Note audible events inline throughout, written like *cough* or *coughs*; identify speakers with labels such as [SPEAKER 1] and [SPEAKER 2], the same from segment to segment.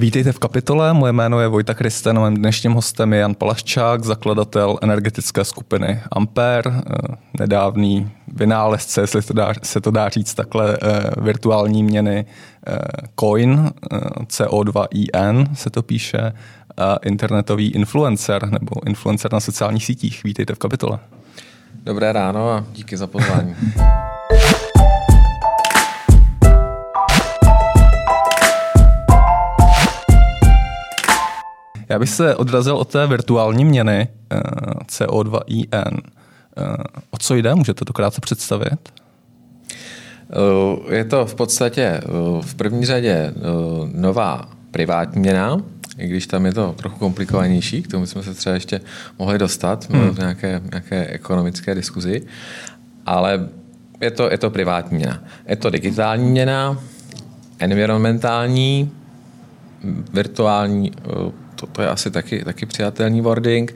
[SPEAKER 1] Vítejte v kapitole, moje jméno je Vojta Kristen, mým dnešním hostem je Jan Palaščák, zakladatel energetické skupiny Ampere, eh, nedávný vynálezce, jestli to dá, se to dá říct takhle, eh, virtuální měny eh, Coin, CO2IN se to píše, internetový influencer nebo influencer na sociálních sítích. Vítejte v kapitole.
[SPEAKER 2] Dobré ráno a díky za pozvání. *laughs*
[SPEAKER 1] Já bych se odrazil od té virtuální měny eh, CO2IN. Eh, o co jde? Můžete to krátce představit?
[SPEAKER 2] Eh, je to v podstatě v první řadě nová privátní měna, i když tam je to trochu komplikovanější, k tomu jsme se třeba ještě mohli dostat hmm. v nějaké, nějaké ekonomické diskuzi, ale je to, je to privátní měna. Je to digitální měna, environmentální, virtuální to, to je asi taky, taky přijatelný wording.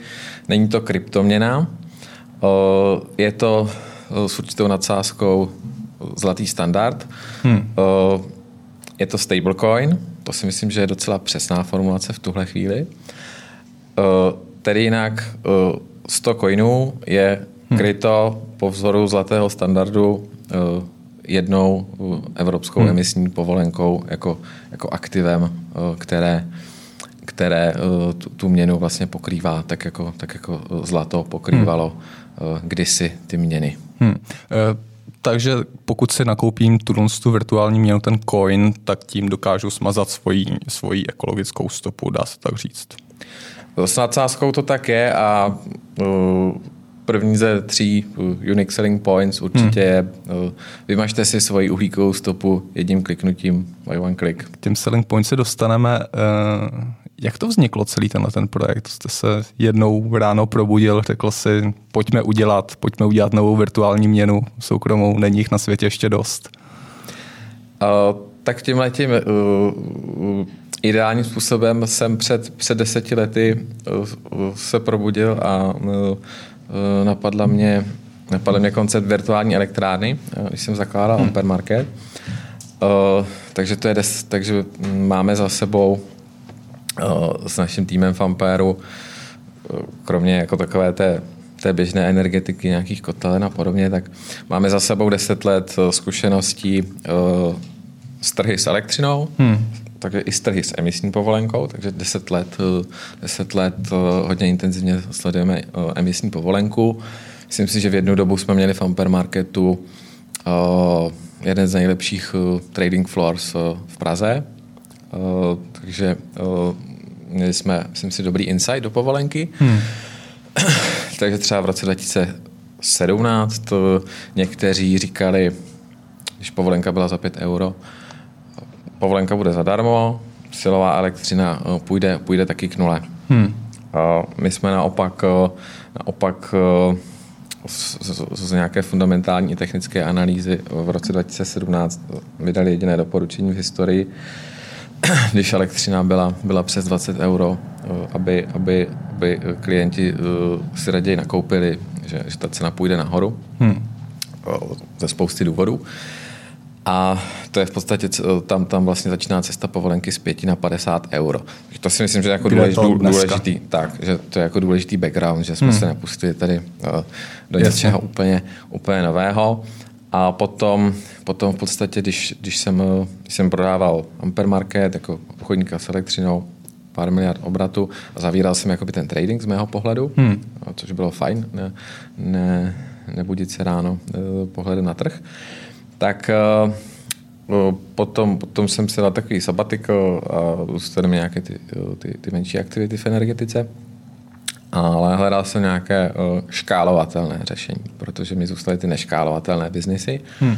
[SPEAKER 2] Není to kryptoměna, je to s určitou nadsázkou zlatý standard. Hmm. Je to stablecoin, to si myslím, že je docela přesná formulace v tuhle chvíli. Tedy jinak 100 coinů je hmm. kryto po vzoru zlatého standardu jednou evropskou hmm. emisní povolenkou jako, jako aktivem, které které eh, tu, tu měnu vlastně pokrývá, tak jako, tak jako zlato pokrývalo hmm. kdysi ty měny. Hmm.
[SPEAKER 1] Takže pokud si nakoupím tu, tu virtuální měnu, ten coin, tak tím dokážu smazat svoji, svoji ekologickou stopu, dá se tak říct.
[SPEAKER 2] S nadsázkou to tak je a první ze tří unique selling points určitě hmm. je vymažte si svoji uhlíkovou stopu jedním kliknutím by one click.
[SPEAKER 1] K těm selling points se dostaneme. Uh, jak to vzniklo celý tenhle ten projekt? Jste se jednou ráno probudil, řekl si, pojďme udělat, pojďme udělat novou virtuální měnu soukromou, není jich na světě ještě dost.
[SPEAKER 2] Uh, tak tím letím uh, ideálním způsobem jsem před, před deseti lety uh, se probudil a uh, napadla mě, napadla mě koncept virtuální elektrárny, když jsem zakládal hmm. Ampere Market. Uh, takže, to je des, takže máme za sebou uh, s naším týmem Fampéru, uh, kromě jako takové té, té běžné energetiky, nějakých kotelen a podobně, tak máme za sebou 10 let zkušeností uh, s trhy s elektřinou, hmm. takže i s trhy s emisní povolenkou, takže 10 let, 10 let hodně intenzivně sledujeme emisní povolenku. Myslím si, že v jednu dobu jsme měli v Amper Marketu jeden z nejlepších trading floors v Praze, takže měli jsme, myslím si, dobrý insight do povolenky. Hmm. *coughs* takže třeba v roce 2017 to někteří říkali, když povolenka byla za 5 euro, povolenka bude zadarmo, silová elektřina půjde, půjde taky k nule. Hmm. My jsme naopak, naopak z, z, z nějaké fundamentální technické analýzy v roce 2017 vydali jediné doporučení v historii, *clears throat* když elektřina byla, byla přes 20 euro, eh, aby, aby, aby klienti eh, si raději nakoupili, že, že ta cena půjde nahoru hmm. Eh, ze spousty důvodů. A to je v podstatě, tam, tam vlastně začíná cesta povolenky z 5 na 50 euro. To si myslím, že je jako důležitý, důležitý, tak, že to je jako důležitý background, že jsme hmm. se nepustili tady do něčeho úplně, úplně nového. A potom, potom v podstatě, když, když, jsem, když jsem prodával Ampermarket jako obchodníka s elektřinou, pár miliard obratu a zavíral jsem jakoby ten trading z mého pohledu, hmm. což bylo fajn, ne, ne, nebudit se ráno e, pohledem na trh, tak e, potom, potom jsem si dal takový sabatikl a zůstaly nějaké ty, ty, ty menší aktivity v energetice ale hledal jsem nějaké uh, škálovatelné řešení, protože mi zůstaly ty neškálovatelné biznisy. Hmm.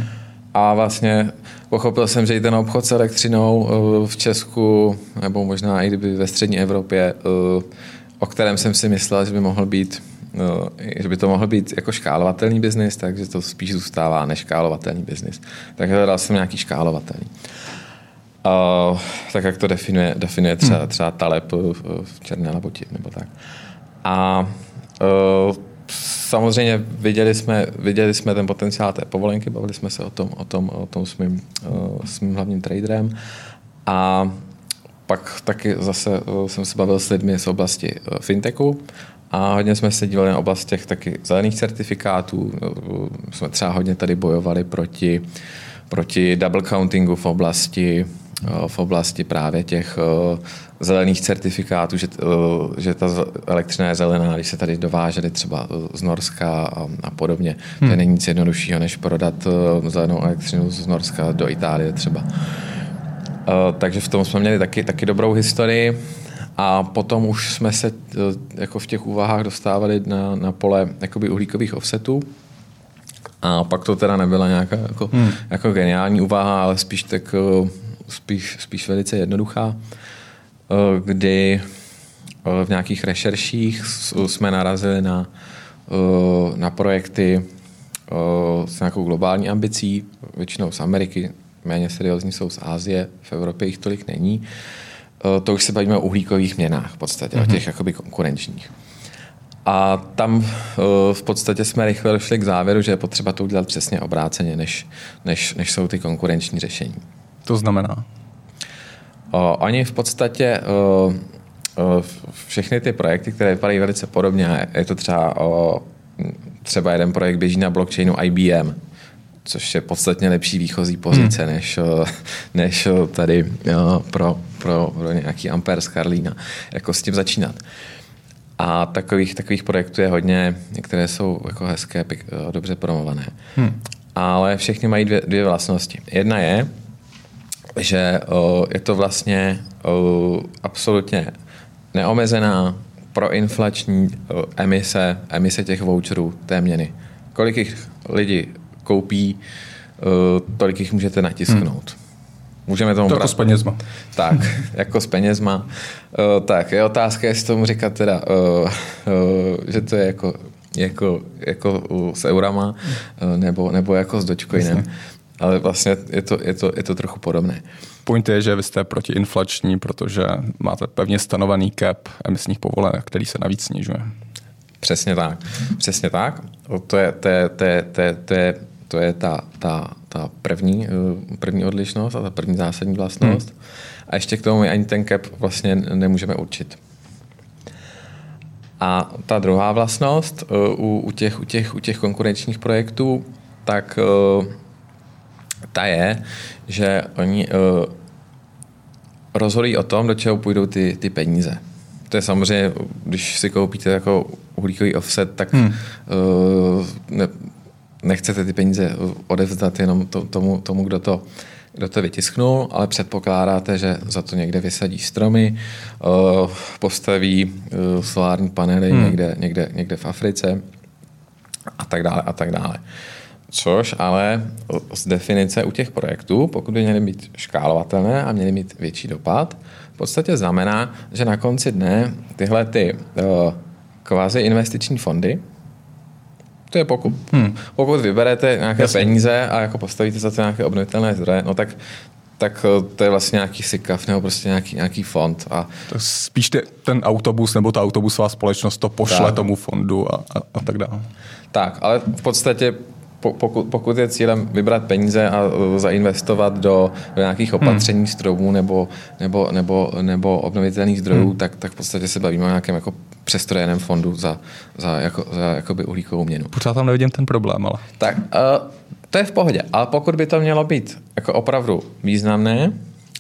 [SPEAKER 2] A vlastně pochopil jsem, že i ten obchod s elektřinou uh, v Česku, nebo možná i kdyby ve střední Evropě, uh, o kterém jsem si myslel, že by mohl být že by to mohl být jako škálovatelný biznis, takže to spíš zůstává neškálovatelný biznis. Takže hledal jsem nějaký škálovatelný. Uh, tak jak to definuje, definuje třeba, hmm. třeba Taleb v Černé laboti nebo tak. A uh, samozřejmě viděli jsme, viděli jsme ten potenciál té povolenky, bavili jsme se o tom, o tom, o tom s, mým, uh, s mým hlavním traderem a pak taky zase jsem se bavil s lidmi z oblasti fintechu a hodně jsme se dívali na oblastech taky zelených certifikátů. Jsme třeba hodně tady bojovali proti, proti double countingu v oblasti v oblasti právě těch zelených certifikátů, že, že ta elektřina je zelená, když se tady dovážely třeba z Norska a, a podobně. Hmm. To není nic jednoduššího, než prodat zelenou elektřinu z Norska do Itálie třeba. Takže v tom jsme měli taky, taky dobrou historii. A potom už jsme se jako v těch úvahách dostávali na, na pole jakoby uhlíkových offsetů. A pak to teda nebyla nějaká jako, hmm. jako geniální úvaha, ale spíš tak spíš, spíš velice jednoduchá, eh, kdy eh, v nějakých rešerších jsme narazili na, eh, na projekty s nějakou globální ambicí, většinou z Ameriky, méně seriózní jsou z Ázie, v Evropě jich tolik není. To už se bavíme o uhlíkových měnách v podstatě, mm-hmm. o mhm. těch jakoby konkurenčních. A tam v podstatě jsme rychle došli k závěru, že je potřeba to udělat přesně obráceně, než, než, než jsou ty konkurenční řešení
[SPEAKER 1] to znamená?
[SPEAKER 2] Oni v podstatě všechny ty projekty, které vypadají velice podobně, je to třeba o, třeba jeden projekt běží na blockchainu IBM, což je podstatně lepší výchozí pozice, hmm. než, než tady jo, pro, pro, pro nějaký Ampere z Karlína, jako s tím začínat. A takových, takových projektů je hodně, některé jsou jako hezké, dobře promované. Hmm. Ale všechny mají dvě, dvě vlastnosti. Jedna je, že je to vlastně absolutně neomezená proinflační emise, emise těch voucherů té měny. Kolik jich lidi koupí, tolik jich můžete natisknout. Hmm.
[SPEAKER 1] Můžeme tomu to *laughs* jako s penězma.
[SPEAKER 2] Tak, jako s penězma. tak, je otázka, jestli tomu říkat teda, že to je jako, jako, jako s eurama, nebo, nebo jako s Dogecoinem. Jasně ale vlastně je to, je to, je to trochu podobné.
[SPEAKER 1] Point je, že vy jste protiinflační, protože máte pevně stanovený cap emisních povolenek, který se navíc snižuje.
[SPEAKER 2] Přesně tak. Přesně tak. To je, to je, to je, to je, to je, to je ta, ta, ta první, eh, první odlišnost a ta první zásadní vlastnost. Hmm. A ještě k tomu my ani ten cap vlastně nemůžeme určit. A ta druhá vlastnost eh, u, u, těch, u, těch, u těch konkurenčních projektů, tak uh, ta je, že oni uh, rozhodují o tom, do čeho půjdou ty, ty peníze. To je samozřejmě, když si koupíte jako uhlíkový offset, tak hmm. uh, ne, nechcete ty peníze odevzdat jenom to, tomu, tomu, kdo to, kdo to vytisknul, ale předpokládáte, že za to někde vysadí stromy, uh, postaví uh, solární panely hmm. někde, někde, někde v Africe a tak dále a tak dále. Což ale z definice u těch projektů, pokud by měly být škálovatelné a měly mít větší dopad, v podstatě znamená, že na konci dne tyhle ty uh, kvazi investiční fondy, to je pokud, hmm. pokud vyberete nějaké Jasně. peníze a jako postavíte za to nějaké obnovitelné zdroje, no tak tak eh, to je vlastně nějaký SICAF nebo prostě nějaký, nějaký fond. A...
[SPEAKER 1] Tak spíš ten autobus nebo ta autobusová společnost to pošle tak. tomu fondu a, a, a tak dále.
[SPEAKER 2] Tak, ale v podstatě pokud, pokud je cílem vybrat peníze a uh, zainvestovat do, do nějakých hmm. opatření hmm. stromů nebo, nebo, nebo, nebo obnovitelných zdrojů, hmm. tak, tak v podstatě se bavíme o nějakém jako přestrojeném fondu za, za, jako, za jakoby uhlíkovou měnu.
[SPEAKER 1] Pořád tam nevidím ten problém, ale...
[SPEAKER 2] Tak, uh, to je v pohodě. Ale pokud by to mělo být jako opravdu významné,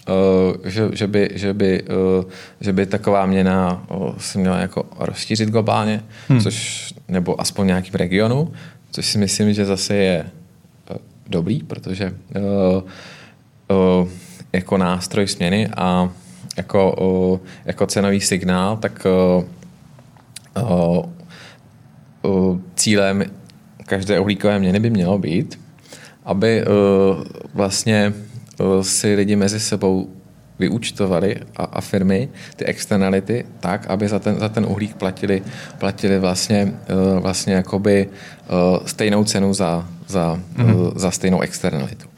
[SPEAKER 2] Uh, že, že, by, že, by, uh, že by taková měna uh, se měla jako rozšířit globálně, hmm. což, nebo aspoň v nějakém regionu, což si myslím, že zase je eh, dobrý, protože uh, uh, jako nástroj směny a jako, uh, jako cenový signál, tak uh, uh, cílem každé uhlíkové měny by mělo být, aby uh, vlastně uh, si lidi mezi sebou vyúčtovali a, a firmy ty externality tak, aby za ten, za ten uhlík platili, platili vlastně, uh, vlastně jakoby uh, stejnou cenu za, za, mm-hmm. za stejnou externalitu.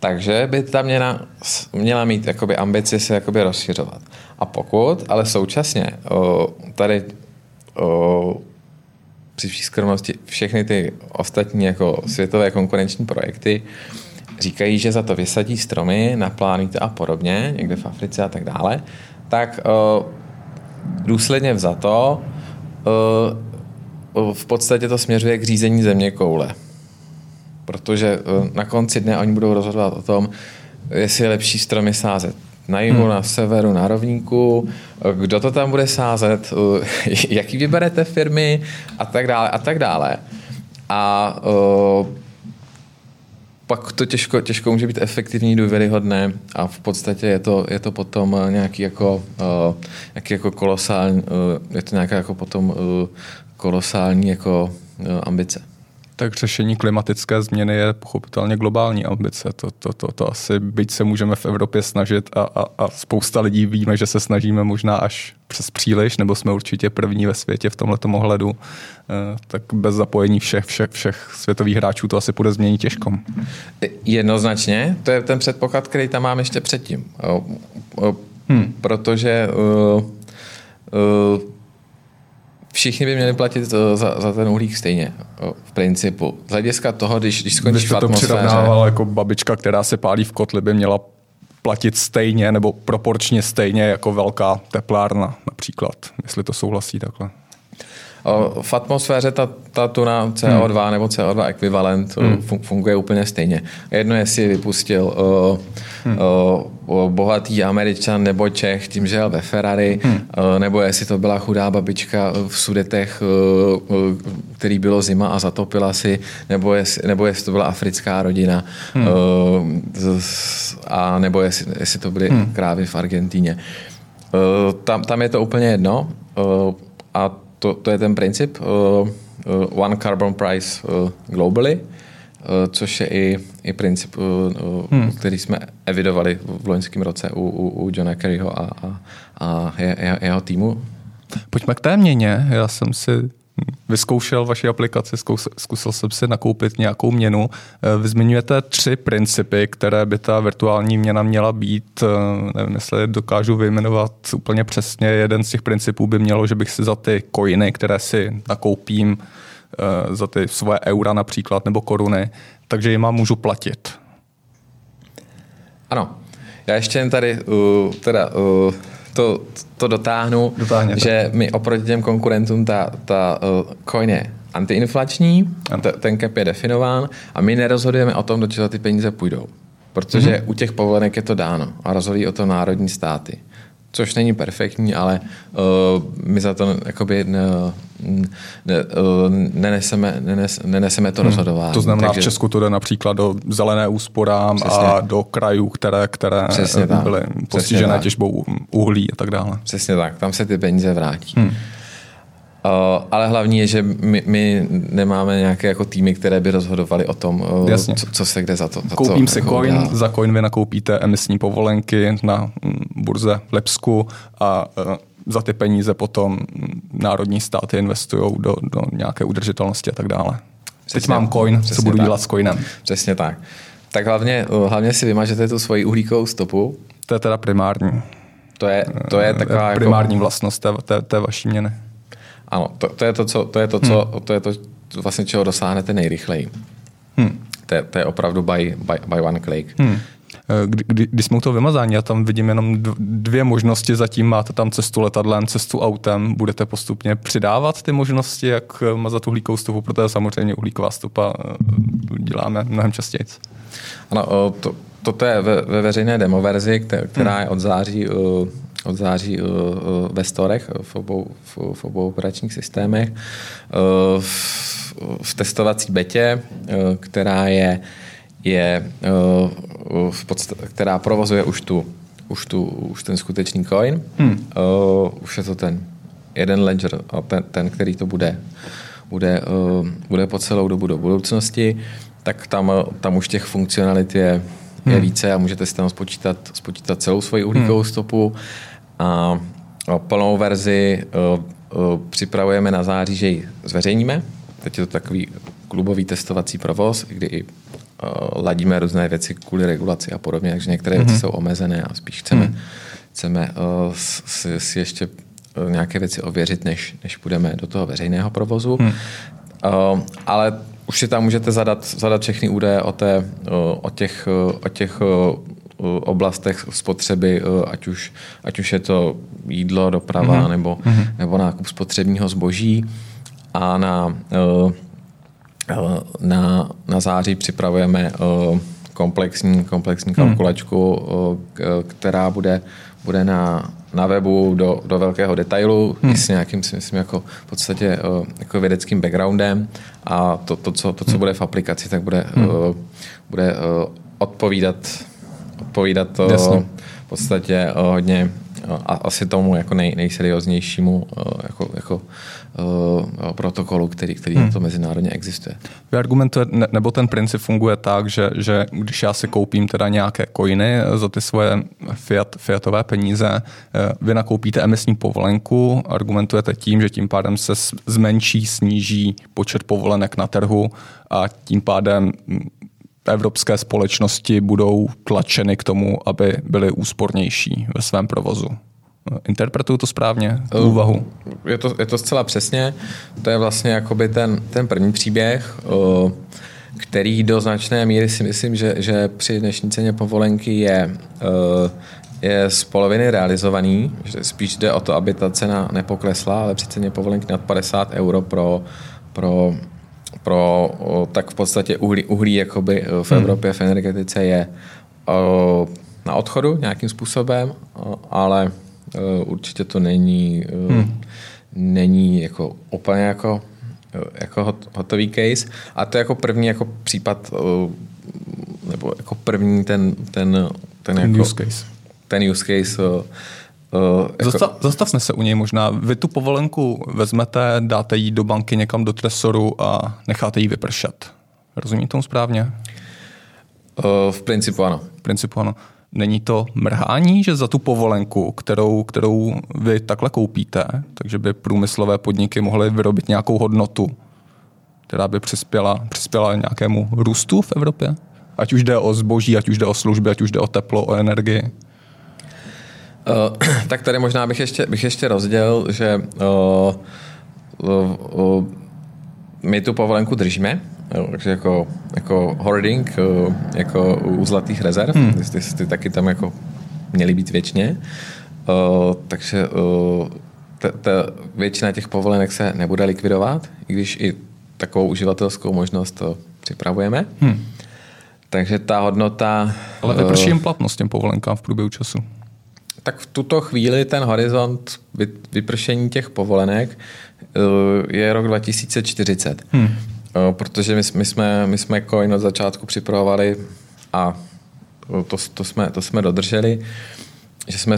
[SPEAKER 2] Takže by ta měna měla mít jakoby ambici se jakoby rozšiřovat. A pokud, ale současně tady při vší skromnosti všechny ty ostatní jako světové konkurenční projekty říkají, že za to vysadí stromy, naplánujte a podobně, někde v Africe a tak dále, tak uh, důsledně vzato uh, v podstatě to směřuje k řízení země koule. Protože uh, na konci dne oni budou rozhodovat o tom, jestli je lepší stromy sázet na jihu, hmm. na severu, na rovníku, kdo to tam bude sázet, *laughs* jaký vyberete firmy a tak dále a tak dále. A uh, pak to těžko, těžko může být efektivní, důvěryhodné a v podstatě je to, je to potom nějaký jako, uh, nějaký jako kolosální, uh, je to nějaká jako potom uh, kolosální jako uh, ambice.
[SPEAKER 1] Tak řešení klimatické změny je pochopitelně globální ambice. To, to, to, to asi, byť se můžeme v Evropě snažit a, a, a spousta lidí víme, že se snažíme možná až přes příliš, nebo jsme určitě první ve světě v tomto ohledu, eh, tak bez zapojení všech, všech, všech světových hráčů to asi bude změnit těžko.
[SPEAKER 2] Jednoznačně, to je ten předpoklad, který tam mám ještě předtím. Hmm. Protože uh, uh, všichni by měli platit za, za ten uhlík stejně, v principu. Z hlediska toho, když, když skončíš
[SPEAKER 1] v atmosféře... to jako babička, která se pálí v kotli, by měla platit stejně nebo proporčně stejně jako velká teplárna například, jestli to souhlasí takhle.
[SPEAKER 2] V atmosféře ta, ta tuna CO2 hmm. nebo CO2 ekvivalent hmm. funguje úplně stejně. Jedno, jestli vypustil uh, hmm. uh, bohatý američan nebo Čech tím, že jel ve Ferrari, hmm. nebo jestli to byla chudá babička v Sudetech, který bylo zima a zatopila si, nebo jestli, nebo jestli to byla africká rodina, hmm. a nebo jestli, jestli to byly hmm. krávy v Argentíně. Tam, tam je to úplně jedno. A to, to je ten princip uh, uh, One Carbon Price uh, globally, uh, což je i, i princip, uh, hmm. který jsme evidovali v loňském roce u, u, u Johna Kerryho a, a, a je, jeho týmu.
[SPEAKER 1] Pojďme k té měně. Já jsem si vyzkoušel vaši aplikaci, zkusil jsem si nakoupit nějakou měnu. Eh, vy zmiňujete tři principy, které by ta virtuální měna měla být. Eh, nevím, jestli dokážu vyjmenovat úplně přesně. Jeden z těch principů by mělo, že bych si za ty coiny, které si nakoupím, eh, za ty svoje eura například nebo koruny, takže jim mám můžu platit.
[SPEAKER 2] Ano. Já ještě jen tady uh, teda uh, to, to dotáhnu, Dotáhněte. že my oproti těm konkurentům ta, ta uh, coin je antiinflační, t- ten cap je definován a my nerozhodujeme o tom, do čeho ty peníze půjdou. Protože mm-hmm. u těch povolenek je to dáno a rozhodují o to národní státy což není perfektní, ale uh, my za to jakoby ne, ne, uh, neneseme, nenes, neneseme to hmm. rozhodování.
[SPEAKER 1] To znamená, Takže, v Česku to jde například do zelené úsporám přesně. a do krajů, které, které přesně byly postižené těžbou uhlí a tak dále.
[SPEAKER 2] Přesně tak, tam se ty peníze vrátí. Hmm. Uh, ale hlavní je, že my, my nemáme nějaké jako týmy, které by rozhodovaly o tom, uh, co, co se kde za to za
[SPEAKER 1] Koupím
[SPEAKER 2] co,
[SPEAKER 1] si jako coin, dá. za coin vy nakoupíte emisní povolenky na mm, burze v Lepsku a uh, za ty peníze potom národní státy investují do, do nějaké udržitelnosti a tak dále. Přesně, Teď mám coin, co budu tak. dělat s coinem.
[SPEAKER 2] Přesně tak. Tak hlavně, hlavně si vymažete tu svoji uhlíkovou stopu.
[SPEAKER 1] To je teda primární.
[SPEAKER 2] To je, to je taková
[SPEAKER 1] primární jako... vlastnost té, té, té vaší měny.
[SPEAKER 2] Ano, to, to je to, co, to, je to, co, hmm. to je to, vlastně čeho dosáhnete nejrychleji. Hmm. To, je, to je opravdu by, by, by one click. Hmm.
[SPEAKER 1] Eh, kdy, kdy, když jsme u toho vymazání, já tam vidím jenom dvě možnosti, zatím máte tam cestu letadlem, cestu autem, budete postupně přidávat ty možnosti, jak eh, mazat uhlíkovou stopu, protože samozřejmě uhlíková stopa eh, děláme mnohem častěji.
[SPEAKER 2] Ano, to, toto je ve, ve veřejné demoverzi, která hmm. je od září od září uh, uh, ve storech v obou, v, v obou operačních systémech. Uh, v, v testovací betě, která je, je v podstat, která provozuje už tu už, tu, už ten skutečný coin. Hmm. Uh, už je to ten jeden ledger, a ten, ten který to bude, bude, uh, bude po celou dobu do budoucnosti, tak tam, tam už těch funkcionalit je, je hmm. více a můžete si tam spočítat, spočítat celou svoji uhlíkovou hmm. stopu a plnou verzi připravujeme na září, že ji zveřejníme. Teď je to takový klubový testovací provoz, kdy i ladíme různé věci kvůli regulaci a podobně, takže některé mm-hmm. věci jsou omezené a spíš chceme, mm. chceme si, si ještě nějaké věci ověřit, než, než půjdeme do toho veřejného provozu. Mm. Ale už už si tam můžete zadat, zadat všechny údaje o, té, o těch, o těch oblastech spotřeby, ať už, ať už je to jídlo, doprava mm-hmm. nebo, mm-hmm. nebo nákup spotřebního zboží. A na, na, na září připravujeme komplexní, komplexní hmm. kalkulačku, která bude, bude na, na webu do, do velkého detailu hmm. s nějakým, si myslím, jako v podstatě jako vědeckým backgroundem a to, to, co, to, co hmm. bude v aplikaci, tak bude, hmm. bude odpovídat, odpovídat to v podstatě hodně asi tomu jako nej, nejserióznějšímu jako, jako uh, protokolu, který, který hmm. to mezinárodně existuje.
[SPEAKER 1] Vy argumentuje, ne, nebo ten princip funguje tak, že, že když já si koupím teda nějaké coiny za ty svoje fiat, fiatové peníze, eh, vy nakoupíte emisní povolenku, argumentujete tím, že tím pádem se zmenší, sníží počet povolenek na trhu a tím pádem evropské společnosti budou tlačeny k tomu, aby byly úspornější ve svém provozu. Interpretuju to správně, tu uh, úvahu?
[SPEAKER 2] Je to, je to zcela přesně. To je vlastně jakoby ten, ten první příběh, který do značné míry si myslím, že, že při dnešní ceně povolenky je, je z poloviny realizovaný, že spíš jde o to, aby ta cena nepoklesla, ale při ceně povolenky nad 50 euro pro, pro, pro tak v podstatě uhlí, uhlí jakoby v hmm. Evropě v energetice je na odchodu nějakým způsobem, ale Eh, určitě to není, hmm. není jako úplně jako, jako hot, hotový case. A to je jako první jako případ, nebo jako první ten, ten, ten, ten jako,
[SPEAKER 1] use case.
[SPEAKER 2] Ten use case
[SPEAKER 1] Uh, jako... Zastav, zastavme se u něj možná. Vy tu povolenku vezmete, dáte ji do banky někam do tresoru a necháte ji vypršet. Rozumím tomu správně?
[SPEAKER 2] Uh, v principu ano.
[SPEAKER 1] V principu ano. Není to mrhání, že za tu povolenku, kterou, kterou vy takhle koupíte, takže by průmyslové podniky mohly vyrobit nějakou hodnotu, která by přispěla, přispěla nějakému růstu v Evropě? Ať už jde o zboží, ať už jde o služby, ať už jde o teplo, o energii.
[SPEAKER 2] Uh, *clears throat* tak tady možná bych ještě, bych ještě rozdělil, že uh, uh, uh, my tu povolenku držíme, takže jako, jako hoarding, jako u zlatých rezerv, hmm. ty, ty, ty taky tam jako měly být věčně. Uh, takže uh, t, t, většina těch povolenek se nebude likvidovat, i když i takovou uživatelskou možnost to připravujeme. Hmm. Takže ta hodnota...
[SPEAKER 1] Ale vyprší jim platnost těm povolenkám v průběhu času.
[SPEAKER 2] Tak v tuto chvíli ten horizont vypršení těch povolenek je rok 2040. Hmm. Protože my, my, jsme, my jsme Coin od začátku připravovali a to, to, jsme, to jsme dodrželi, že jsme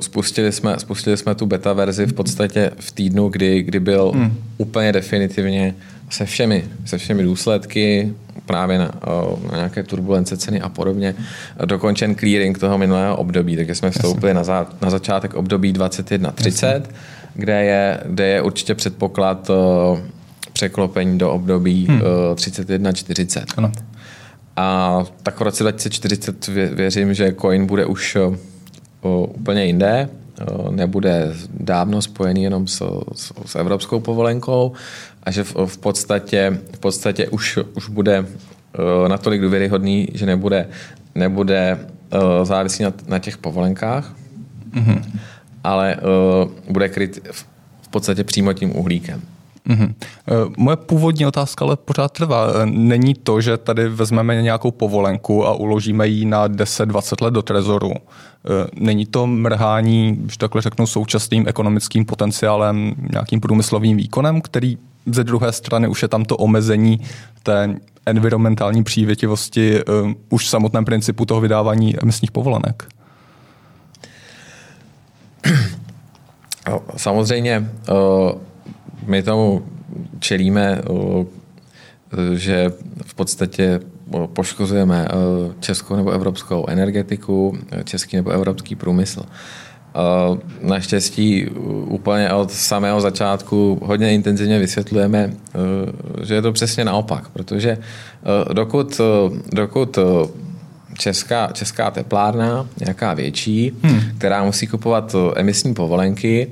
[SPEAKER 2] spustili jsme, spustili jsme tu beta verzi v podstatě v týdnu, kdy, kdy byl hmm. úplně definitivně se všemi, se všemi důsledky, právě na, na nějaké turbulence ceny a podobně, dokončen clearing toho minulého období. Takže jsme vstoupili na, za, na začátek období 21.30, kde je, kde je určitě předpoklad překlopení do období hmm. 31-40. Eh, ano. A tak v roce 2040 věřím, že coin bude už uh, úplně jinde, uh, nebude dávno spojený jenom s, s, s evropskou povolenkou a že v, v, podstatě, v podstatě už, už bude uh, natolik důvěryhodný, že nebude, nebude uh, závislý na, na těch povolenkách, mm-hmm. ale uh, bude kryt v, v podstatě přímo tím uhlíkem.
[SPEAKER 1] Mm-hmm. Moje původní otázka ale pořád trvá. Není to, že tady vezmeme nějakou povolenku a uložíme ji na 10-20 let do trezoru. Není to mrhání, když takhle řeknu, současným ekonomickým potenciálem, nějakým průmyslovým výkonem, který ze druhé strany už je tam to omezení té environmentální přívětivosti uh, už v samotném principu toho vydávání emisních povolenek?
[SPEAKER 2] Samozřejmě uh my tomu čelíme, že v podstatě poškozujeme českou nebo evropskou energetiku, český nebo evropský průmysl. Naštěstí úplně od samého začátku hodně intenzivně vysvětlujeme, že je to přesně naopak, protože dokud, dokud česká, česká teplárna, nějaká větší, hmm. která musí kupovat emisní povolenky,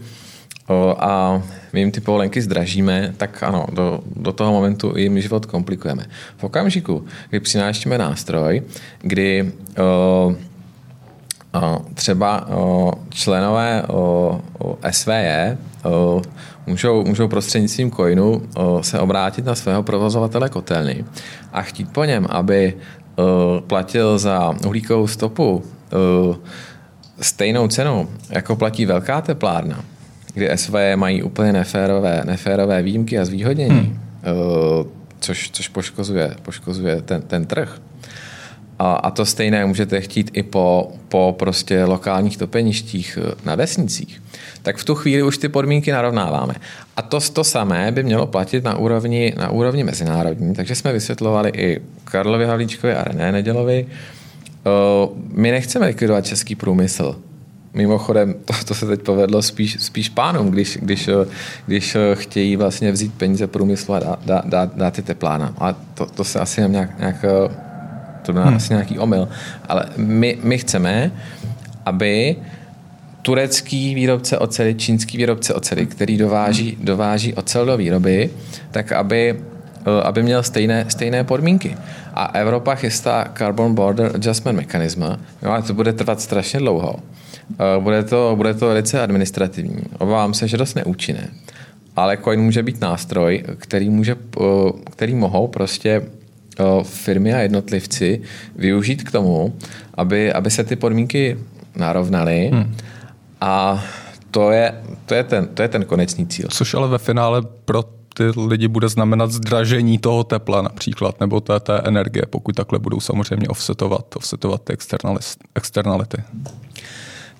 [SPEAKER 2] a my jim ty povolenky zdražíme, tak ano, do, do toho momentu jim život komplikujeme. V okamžiku, kdy přinášíme nástroj, kdy o, třeba členové o, můžou, můžou prostřednictvím coinu se obrátit na svého provozovatele kotelny a chtít po něm, aby platil za uhlíkovou stopu stejnou cenu, jako platí velká teplárna, kdy SV mají úplně neférové, neférové výjimky a zvýhodnění, hmm. což, což poškozuje, poškozuje ten, ten trh. A, a to stejné můžete chtít i po, po prostě lokálních topeništích eh, na vesnicích. Tak v tu chvíli už ty podmínky narovnáváme. A to, to samé by mělo platit na úrovni, na úrovni mezinárodní. Takže jsme vysvětlovali i Karlovi Havlíčkovi a René Nedělovi, uh, my nechceme likvidovat český průmysl Mimochodem, to, to se teď povedlo spíš, spíš pánům, když, když, když chtějí vlastně vzít peníze průmyslu a dát, dá, dá, dá ty teplána. A to, to se asi nějak, nějak to má hmm. asi nějaký omyl. Ale my, my chceme, aby turecký výrobce oceli, čínský výrobce oceli, který dováží, dováží ocel do výroby, tak aby, aby měl stejné, stejné podmínky. A Evropa chystá Carbon Border Adjustment Mechanism, no, ale to bude trvat strašně dlouho. Eh, bude to, bude to velice administrativní. Obávám se, že dost neúčinné. Ale coin může být nástroj, který, může, eh, který mohou prostě eh, firmy a jednotlivci využít k tomu, aby, aby se ty podmínky narovnaly hmm. a to je, to, je ten, to je ten konečný cíl.
[SPEAKER 1] Což ale ve finále pro ty lidi bude znamenat zdražení toho tepla například, nebo té, té energie, pokud takhle budou samozřejmě offsetovat, offsetovat ty externality.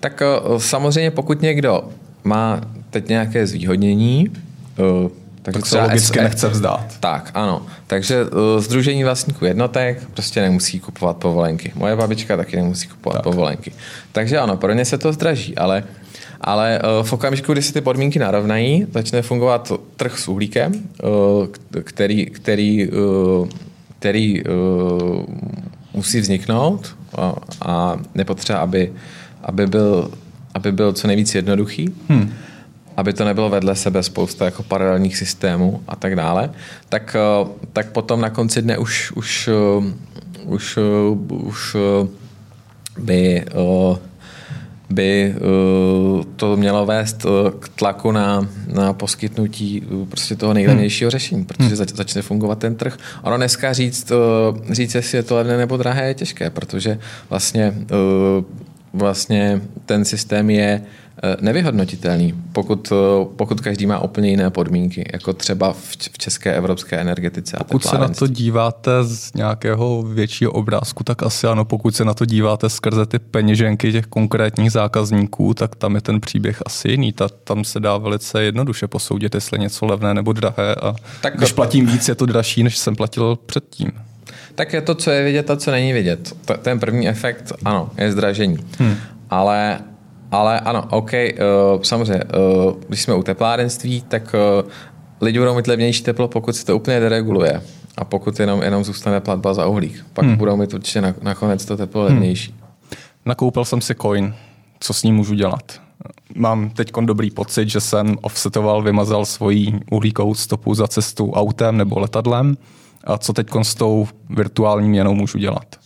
[SPEAKER 2] Tak samozřejmě pokud někdo má teď nějaké zvýhodnění,
[SPEAKER 1] takže tak se logicky SE, nechce vzdát.
[SPEAKER 2] Tak, ano. Takže uh, Združení vlastníků jednotek prostě nemusí kupovat povolenky. Moje babička taky nemusí kupovat tak. povolenky. Takže ano, pro ně se to zdraží, ale, ale uh, v okamžiku, kdy se ty podmínky narovnají, začne fungovat trh s uhlíkem, uh, který, který, uh, který uh, musí vzniknout a, a nepotřeba, aby aby byl, aby byl co nejvíc jednoduchý, hmm. Aby to nebylo vedle sebe spousta jako paralelních systémů a tak dále, tak, eh, tak potom na konci dne už, už, eh, už, eh, už by by to mělo vést k tlaku na, na poskytnutí prostě toho nejlevnějšího řešení, protože hmm. začne fungovat ten trh. Ono dneska říct, říct, jestli je to levné nebo drahé, je těžké, protože vlastně vlastně ten systém je nevyhodnotitelný, pokud, eh, pokud každý má úplně jiné podmínky, jako třeba v, české evropské energetice.
[SPEAKER 1] Pokud se na to díváte z nějakého většího obrázku, tak asi ano. Pokud se na to díváte skrze ty peněženky těch konkrétních zákazníků, tak tam je ten příběh asi jiný. Ta, tam se dá velice jednoduše posoudit, jestli něco levné nebo drahé. A tak když platím víc, je to dražší, než jsem platil předtím
[SPEAKER 2] tak je to, co je vidět a co není vidět. Ten první efekt, ano, je zdražení. Hmm. Ale, ale ano, OK, uh, samozřejmě, uh, když jsme u teplárenství, tak uh, lidi budou mít levnější teplo, pokud se to úplně dereguluje. A pokud jenom, jenom zůstane platba za uhlík. Pak hmm. budou mít určitě na, nakonec to teplo hmm. levnější.
[SPEAKER 1] Nakoupil jsem si coin. Co s ním můžu dělat? Mám teď dobrý pocit, že jsem offsetoval, vymazal svoji uhlíkovou stopu za cestu autem nebo letadlem a co teď s tou virtuální měnou můžu dělat?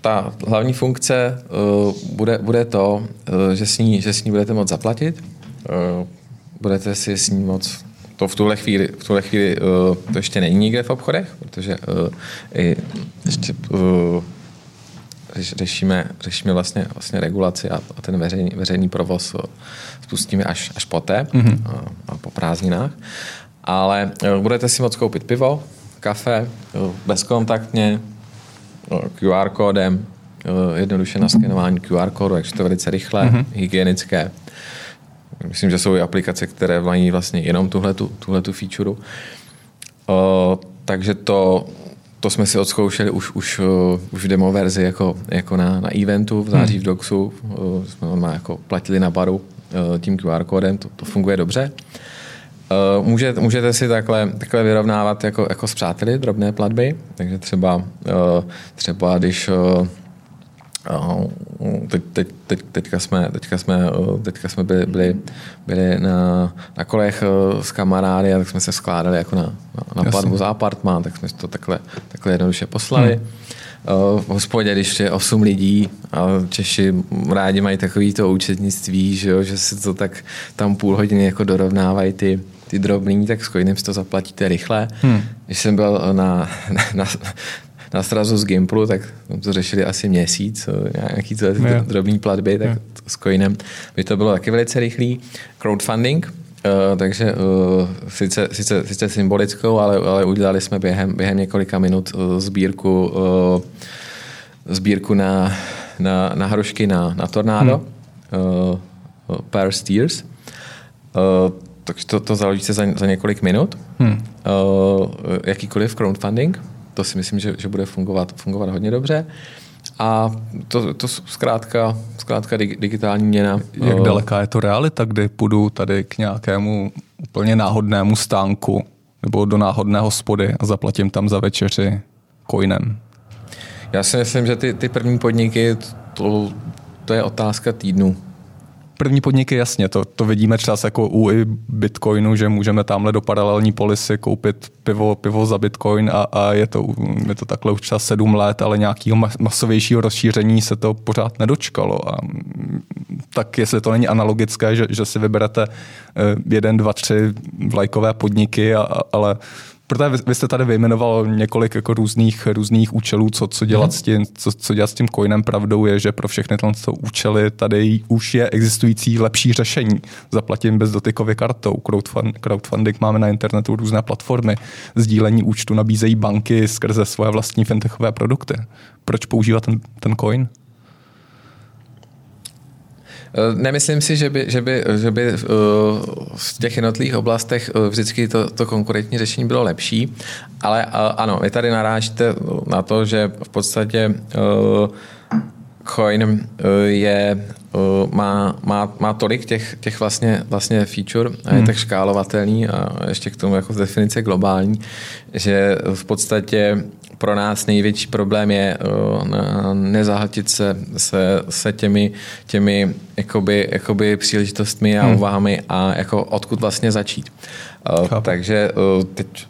[SPEAKER 2] Ta hlavní funkce uh, bude, bude to, uh, že, s ní, že s ní budete moct zaplatit. Uh, budete si s ní moc to v tuhle chvíli, v tuhle chvíli uh, to ještě není nikde v obchodech, protože uh, i ještě uh, řešíme, řešíme vlastně, vlastně regulaci a, a ten veřejný, veřejný provoz spustíme až, až poté, mm-hmm. a, a po prázdninách ale budete si moct koupit pivo, kafe, bezkontaktně, QR kódem, jednoduše na skenování QR kódu, takže to velice rychlé, mm-hmm. hygienické. Myslím, že jsou i aplikace, které mají vlastně jenom tuhletu, tuhletu featureu. takže to, to jsme si odzkoušeli už, už, už v demo verzi jako, jako na, na eventu v září hmm. v Doxu. jsme on jako platili na baru tím QR kódem, to, to funguje dobře. Uh, můžete, můžete si takhle, takhle vyrovnávat jako, jako s přáteli drobné platby, takže třeba, uh, třeba když uh, teď, teď, teď, teďka jsme, teďka jsme, teďka jsme byli, byli, byli na, na kolech s kamarády a tak jsme se skládali jako na, na, na platbu za apartmán, tak jsme to takhle, takhle jednoduše poslali. Hmm. V hospodě, když je 8 lidí a Češi rádi mají takový to účetnictví, že, jo, že si to tak tam půl hodiny jako dorovnávají ty, ty drobný, tak s Coinem si to zaplatíte rychle. Hmm. Když jsem byl na, na, *laughs* na, na srazu z Gimplu, tak to řešili asi měsíc, nějaký to yeah. drobný platby, tak yeah. s Coinem by to bylo taky velice rychlý. Crowdfunding, Uh, takže uh, sice, sice, sice symbolickou, ale, ale udělali jsme během, během několika minut uh, sbírku, uh, sbírku na, na, na hrušky na, na tornádo, hmm. uh, Pair Steers. Uh, takže to, to založíte za, za několik minut. Hmm. Uh, jakýkoliv crowdfunding, to si myslím, že, že bude fungovat, fungovat hodně dobře. A to, to zkrátka, zkrátka digitální měna.
[SPEAKER 1] Jak uh, daleká je to realita, kdy půjdu tady k nějakému úplně náhodnému stánku nebo do náhodné hospody a zaplatím tam za večeři coinem?
[SPEAKER 2] Já si myslím, že ty, ty první podniky, to, to je otázka týdnu
[SPEAKER 1] první podniky, jasně, to, to vidíme třeba jako u i Bitcoinu, že můžeme tamhle do paralelní polisy koupit pivo, pivo za Bitcoin a, a je, to, je to takhle už třeba sedm let, ale nějakého masovějšího rozšíření se to pořád nedočkalo. A, tak jestli to není analogické, že, že si vyberete eh, jeden, dva, tři vlajkové podniky, a, ale Protože vy, vy jste tady vyjmenoval několik jako různých, různých účelů, co, co, dělat mm. s tím, co, co dělat s tím coinem. Pravdou je, že pro všechny tyhle účely tady už je existující lepší řešení. Zaplatím bezdotykově kartou. Crowdfund, crowdfunding máme na internetu různé platformy. Sdílení účtu nabízejí banky skrze svoje vlastní fintechové produkty. Proč používat ten, ten coin?
[SPEAKER 2] Eh, nemyslím si, že by, že by, že by eh, v těch jednotlivých oblastech eh, vždycky to, to konkurentní řešení bylo lepší, ale ano, vy tady narážíte na to, že v podstatě Coin je, má, má, má tolik těch, těch vlastně, vlastně feature a je hmm. tak škálovatelný a ještě k tomu jako z definice globální, že v podstatě pro nás největší problém je uh, nezahltit se, se, se těmi, těmi jakoby, jakoby příležitostmi a hmm. úvahami a jako odkud vlastně začít. Uh, takže uh, teď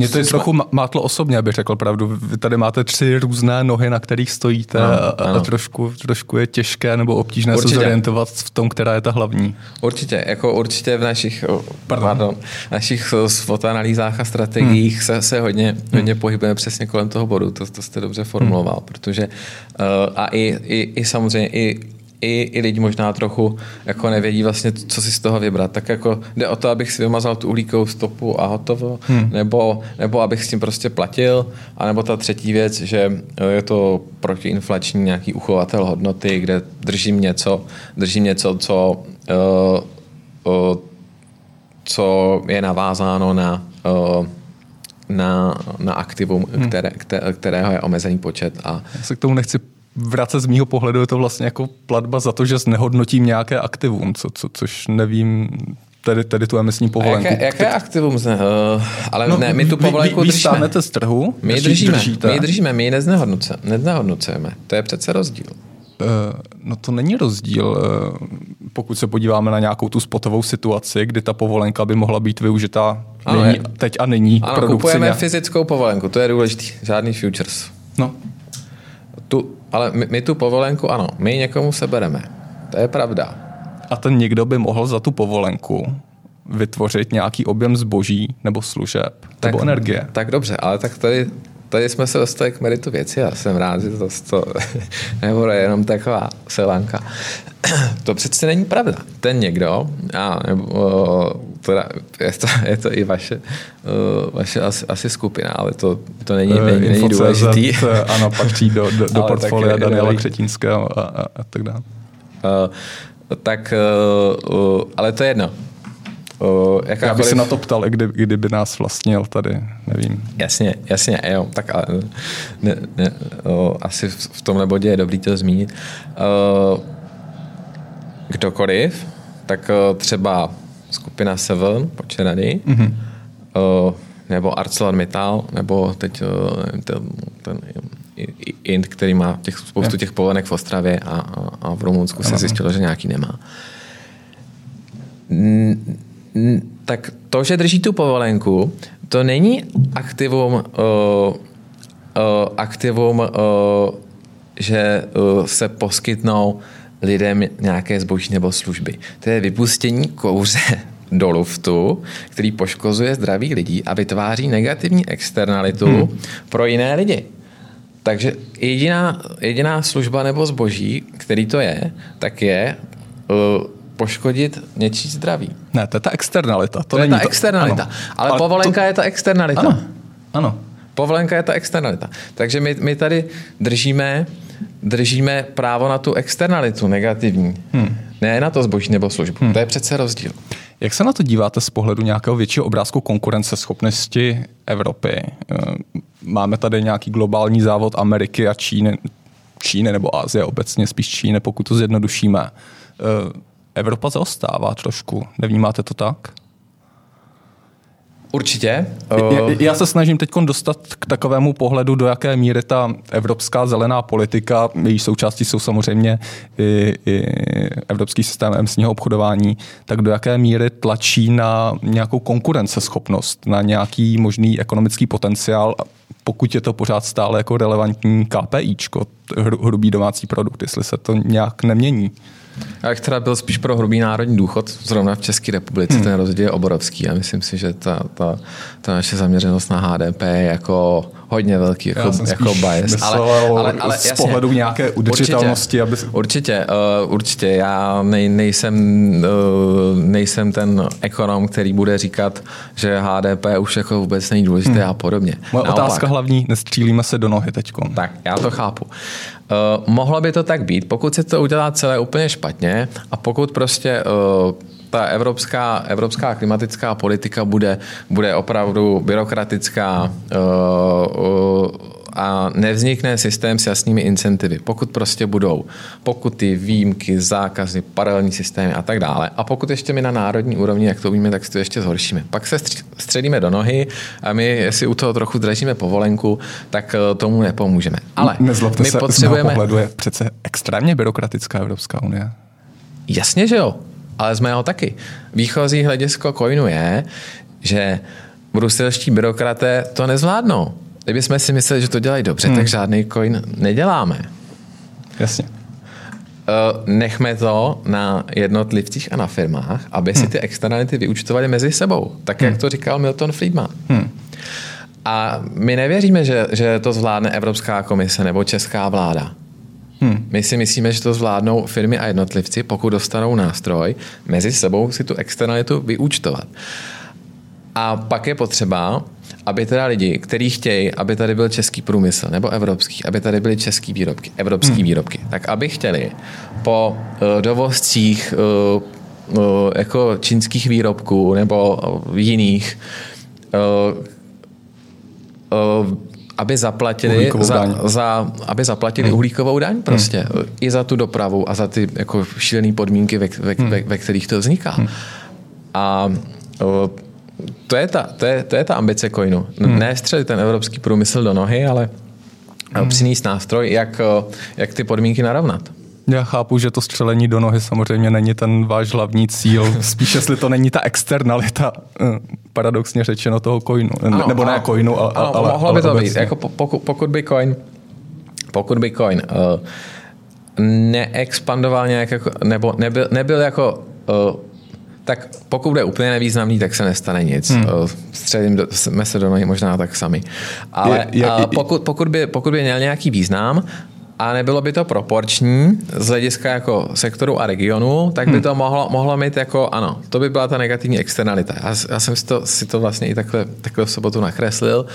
[SPEAKER 1] mě to je trochu mátlo osobně, abych řekl pravdu. Vy tady máte tři různé nohy, na kterých stojíte ano, a, a trošku, trošku je těžké nebo obtížné určitě. se zorientovat v tom, která je ta hlavní.
[SPEAKER 2] Určitě, jako určitě v našich, pardon. Pardon, našich fotoanalýzách a strategiích hmm. se, se hodně, hmm. hodně pohybujeme přesně kolem toho bodu, to, to jste dobře formuloval, hmm. protože uh, a i, i, i samozřejmě i i, i lidi možná trochu jako nevědí vlastně, co si z toho vybrat. Tak jako jde o to, abych si vymazal tu uhlíkovou stopu a hotovo, hmm. nebo, nebo abych s tím prostě platil, a nebo ta třetí věc, že je to protiinflační nějaký uchovatel hodnoty, kde držím něco, držím něco, co, uh, uh, co je navázáno na uh, na, na aktivum, hmm. které, které, kterého je omezený počet. A...
[SPEAKER 1] Já se k tomu nechci vracet z mýho pohledu je to vlastně jako platba za to, že znehodnotím nějaké aktivum, co, co, což nevím, tedy, tedy tu emisní povolenku.
[SPEAKER 2] Jaké, jaké aktivum? Zne, uh, ale no, ne, my tu povolenku
[SPEAKER 1] vy, vy držíme. Vy z trhu?
[SPEAKER 2] My ji držíme, držíte. my ji držíme, my ji neznehodnocujeme. To je přece rozdíl. Uh,
[SPEAKER 1] no to není rozdíl, uh, pokud se podíváme na nějakou tu spotovou situaci, kdy ta povolenka by mohla být využita ano, nyní, teď a nyní.
[SPEAKER 2] Ano, kupujeme fyzickou povolenku, to je důležitý, žádný futures.
[SPEAKER 1] No.
[SPEAKER 2] Tu, ale my, my tu povolenku, ano, my někomu sebereme. To je pravda.
[SPEAKER 1] A ten někdo by mohl za tu povolenku vytvořit nějaký objem zboží nebo služeb tak, nebo energie.
[SPEAKER 2] Tak dobře, ale tak tady, tady jsme se dostali k meritu věci a jsem rád, že to, to *laughs* nebude jenom taková selanka. *clears throat* To přece není pravda. Ten někdo, a, nebo, teda, je, to, je to i vaše, uh, vaše asi, asi skupina, ale to, to není, uh, není, není důležitý.
[SPEAKER 1] ano, patří do, do, *laughs* do portfolia Daniela Křetínského a, a, a tak dále. Uh,
[SPEAKER 2] tak, uh, ale to je jedno.
[SPEAKER 1] Uh, Já bych se na to ptal, kdy, kdyby nás vlastnil tady, nevím.
[SPEAKER 2] Jasně, jasně, jo, tak ale, ne, ne, uh, asi v tomhle bodě je dobrý to zmínit. Uh, kdokoliv, tak třeba skupina Seven, počerady, mm-hmm. uh, nebo ArcelorMittal, nebo teď uh, ten, ten Int, který má těch, spoustu těch povolenek v Ostravě a, a, a v Rumunsku se zjistilo, že nějaký nemá. Tak to, že drží tu povolenku, to není aktivum, uh, uh, aktivum uh, že uh, se poskytnou lidem nějaké zboží nebo služby. To je vypustění kouře *laughs* do luftu, který poškozuje zdraví lidí a vytváří negativní externalitu hmm. pro jiné lidi. Takže jediná, jediná služba nebo zboží, který to je, tak je uh, poškodit něčí zdraví.
[SPEAKER 1] Ne, to je ta externalita. To,
[SPEAKER 2] to
[SPEAKER 1] není
[SPEAKER 2] je ta externalita. Ano. Ale, Ale povolenka to... je ta externalita.
[SPEAKER 1] Ano. ano.
[SPEAKER 2] Povolenka je ta externalita. Takže my, my tady držíme, držíme právo na tu externalitu negativní. Hmm. Ne na to zboží nebo službu. Hmm. To je přece rozdíl.
[SPEAKER 1] Jak se na to díváte z pohledu nějakého většího obrázku konkurenceschopnosti Evropy? Eh, máme tady nějaký globální závod Ameriky a Číny, Číny nebo Asie obecně, spíš Číny, pokud to zjednodušíme. Eh, Evropa zaostává trošku. Nevnímáte to tak?
[SPEAKER 2] Určitě.
[SPEAKER 1] Já, já se snažím teď dostat k takovému pohledu, do jaké míry ta evropská zelená politika, její součástí jsou samozřejmě i, i evropský systém emisního obchodování, tak do jaké míry tlačí na nějakou konkurenceschopnost, na nějaký možný ekonomický potenciál, pokud je to pořád stále jako relevantní KPIčko, hrubý domácí produkt, jestli se to nějak nemění.
[SPEAKER 2] Já bych teda byl spíš pro hrubý národní důchod, zrovna v České republice hmm. ten rozdíl je obrovský a myslím si, že ta, ta, ta naše zaměřenost na HDP je jako hodně velký jako, jako bias.
[SPEAKER 1] Ale, ale, ale z jasně, pohledu nějaké udržitelnosti.
[SPEAKER 2] Určitě, aby... určitě, uh, určitě. Já nej, nejsem, uh, nejsem ten ekonom, který bude říkat, že HDP už jako vůbec není důležité hmm. a podobně.
[SPEAKER 1] Moje Naopak. otázka hlavní, nestřílíme se do nohy teď.
[SPEAKER 2] Tak, já to chápu. Uh, mohlo by to tak být, pokud se to udělá celé úplně špatně a pokud prostě uh, ta evropská, evropská klimatická politika bude, bude opravdu byrokratická uh, uh, a nevznikne systém s jasnými incentivy. Pokud prostě budou pokuty, výjimky, zákazy, paralelní systémy a tak dále. A pokud ještě my na národní úrovni, jak to víme, tak si to ještě zhoršíme. Pak se středíme do nohy a my, jestli u toho trochu držíme povolenku, tak eh, tomu nepomůžeme. Ale
[SPEAKER 1] Nezlobte my se, potřebujeme... z pohledu je přece extrémně byrokratická Evropská unie.
[SPEAKER 2] Jasně, že jo. Ale z mého taky. Výchozí hledisko coinu je, že bruselští byrokraté to nezvládnou. Kdybychom si mysleli, že to dělají dobře, hmm. tak žádný coin neděláme.
[SPEAKER 1] Jasně.
[SPEAKER 2] Uh, nechme to na jednotlivcích a na firmách, aby hmm. si ty externality vyučtovali mezi sebou, tak hmm. jak to říkal Milton Friedman. Hmm. A my nevěříme, že, že to zvládne Evropská komise nebo česká vláda. Hmm. My si myslíme, že to zvládnou firmy a jednotlivci, pokud dostanou nástroj, mezi sebou si tu externalitu vyúčtovat. A pak je potřeba, aby teda lidi, kteří chtějí, aby tady byl český průmysl nebo evropský, aby tady byly český výrobky, evropské hmm. výrobky, tak aby chtěli po uh, dovozcích uh, uh, jako čínských výrobků nebo uh, jiných uh, uh, aby zaplatili, za, za, aby zaplatili hmm. uhlíkovou daň prostě. Hmm. I za tu dopravu a za ty jako šílené podmínky, ve, ve, hmm. ve, ve kterých to vzniká. Hmm. A uh, to je ta, to je, to je ta ambice coinu. Hmm. Ne střelit ten evropský průmysl do nohy, ale hmm. přinést nástroj, jak, jak ty podmínky narovnat.
[SPEAKER 1] Já chápu, že to střelení do nohy samozřejmě není ten váš hlavní cíl. *laughs* Spíš, jestli to není ta externalita, eh, paradoxně řečeno, toho coinu. Ano, Nebo ne coinu, ale,
[SPEAKER 2] ano,
[SPEAKER 1] ale,
[SPEAKER 2] mohlo ale by to být. Jako pokud, pokud by coin, pokud by coin uh, neexpandoval nějak jako, nebo nebyl, nebyl jako uh, tak pokud bude úplně nevýznamný, tak se nestane nic. Hmm. Eh, středím do, jsme se do nohy možná tak sami. Ale je, je, je, pokud, pokud, by, pokud by měl nějaký význam, a nebylo by to proporční z hlediska jako sektoru a regionu, tak by hmm. to mohlo, mohlo mít jako, ano, to by byla ta negativní externalita. Já, já jsem si to, si to vlastně i takhle, takhle v sobotu nakreslil,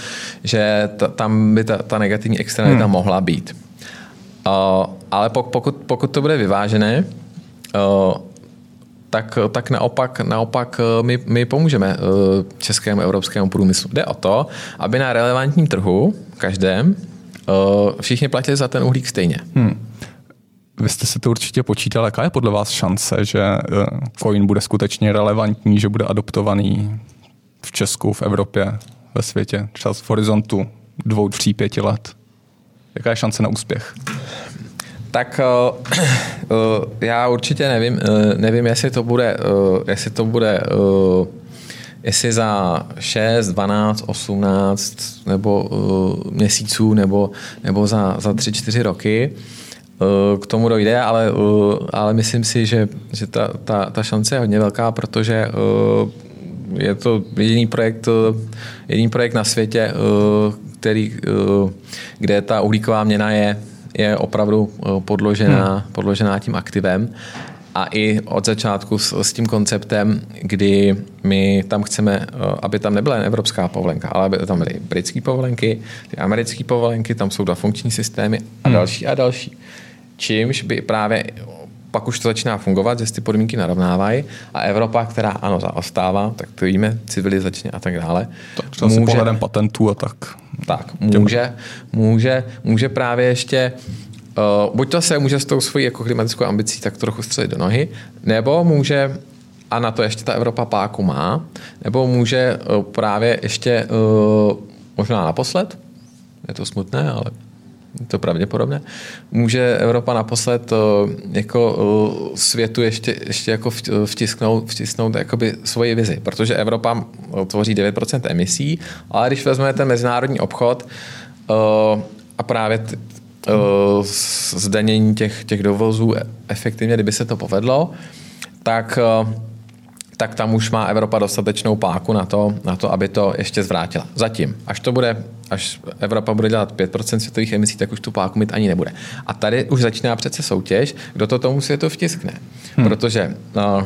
[SPEAKER 2] že ta, tam by ta, ta negativní externalita hmm. mohla být. Uh, ale pokud, pokud to bude vyvážené, tak, tak naopak, naopak eh, my, my pomůžeme eh, českému evropskému průmyslu. Jde o to, aby na relevantním trhu, každém, eh, všichni platili za ten uhlík stejně. Hmm.
[SPEAKER 1] Vy jste si to určitě počítal, jaká je podle vás šance, že coin bude skutečně relevantní, že bude adoptovaný v Česku, v Evropě, ve světě, třeba v horizontu dvou, tří, pěti let? Jaká je šance na úspěch?
[SPEAKER 2] Tak uh, uh, já určitě nevím, uh, nevím, jestli to bude, uh, jestli to bude uh, jestli za 6, 12, 18 nebo uh, měsíců nebo, nebo za, za 3, 4 roky k tomu dojde, ale, ale myslím si, že, že ta, ta, ta šance je hodně velká, protože je to jediný projekt, jediný projekt na světě, který, kde ta uhlíková měna je, je opravdu podložená, hmm. podložená tím aktivem a i od začátku s, s tím konceptem, kdy my tam chceme, aby tam nebyla jen evropská povolenka, ale aby tam byly britské povolenky, ty americké povolenky, tam jsou dva funkční systémy a hmm. další a další. Čímž by právě pak už to začíná fungovat, že si ty podmínky narovnávají a Evropa, která ano zaostává, tak to víme, civilizačně a tak dále.
[SPEAKER 1] Tak to může, pohledem patentů a tak.
[SPEAKER 2] Tak, může, může, může právě ještě Uh, buď to se může s tou svojí jako klimatickou ambicí tak trochu střelit do nohy, nebo může, a na to ještě ta Evropa páku má, nebo může uh, právě ještě uh, možná naposled, je to smutné, ale to pravděpodobné, může Evropa naposled jako světu ještě, ještě jako vtisknout, vtisknout jakoby svoji vizi, protože Evropa tvoří 9% emisí, ale když vezmeme ten mezinárodní obchod a právě zdanění těch, těch dovozů efektivně, kdyby se to povedlo, tak tak tam už má Evropa dostatečnou páku na to, na to, aby to ještě zvrátila. Zatím, až to bude, až Evropa bude dělat 5% světových emisí, tak už tu páku mít ani nebude. A tady už začíná přece soutěž, kdo to tomu světu vtiskne. Hmm. Protože uh,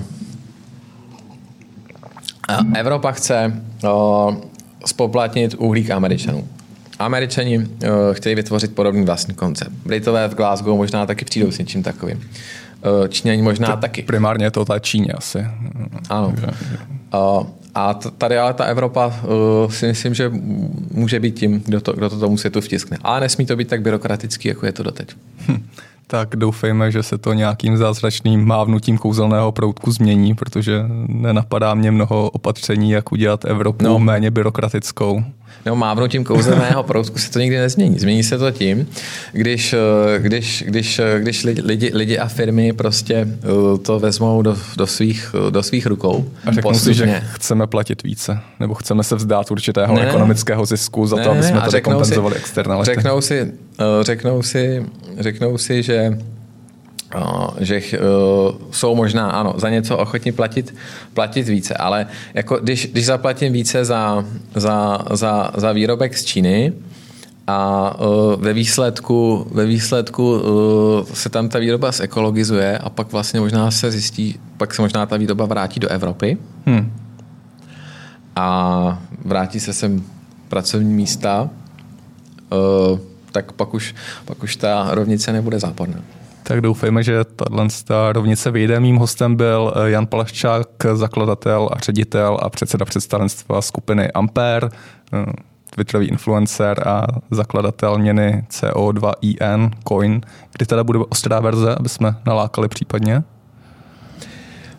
[SPEAKER 2] Evropa chce uh, spoplatnit uhlík Američanů. Američani uh, chtějí vytvořit podobný vlastní koncept. Britové v Glasgow možná taky přijdou s něčím takovým. Uh, Číňani možná to taky.
[SPEAKER 1] Primárně je to ta Číně asi.
[SPEAKER 2] Ano. Uh, a tady ale ta Evropa uh, si myslím, že může být tím, kdo to, kdo to tomu světu vtiskne. Ale nesmí to být tak byrokratický, jako je to doteď. Hm
[SPEAKER 1] tak doufejme, že se to nějakým zázračným mávnutím kouzelného proutku změní, protože nenapadá mě mnoho opatření, jak udělat Evropu no. méně byrokratickou.
[SPEAKER 2] No mávnutím kouzelného proutku se to nikdy nezmění. Změní se to tím, když, eh, když, když, eh, když lidi, lidi a firmy prostě eh, to vezmou do, do, svých, do svých rukou.
[SPEAKER 1] A řeknou si, že chceme platit více, nebo chceme se vzdát určitého ne, ekonomického zisku za ne, to, aby jsme tady kompenzovali externality.
[SPEAKER 2] Řeknou si, řeknou si, řeknou si, že že uh, jsou možná, ano, za něco ochotní platit, platit více, ale jako když, když zaplatím více za, za, za, za výrobek z Číny, a uh, ve výsledku, ve výsledku uh, se tam ta výroba zekologizuje a pak vlastně možná se zjistí, pak se možná ta výroba vrátí do Evropy hmm. a vrátí se sem pracovní místa, uh, tak pak už, pak už ta rovnice nebude záporná.
[SPEAKER 1] Tak doufejme, že tato rovnice vyjde. Mým hostem byl eh, Jan Palaščák, zakladatel a ředitel a předseda představenstva skupiny Ampere, eh, Twitterový influencer a zakladatel měny CO2IN Coin. Kdy teda bude ostrá verze, aby jsme nalákali případně?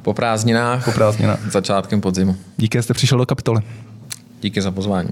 [SPEAKER 2] Po prázdninách.
[SPEAKER 1] Po prázdninách.
[SPEAKER 2] Začátkem podzimu.
[SPEAKER 1] Díky, že jste přišel do kapitoly.
[SPEAKER 2] Díky za pozvání.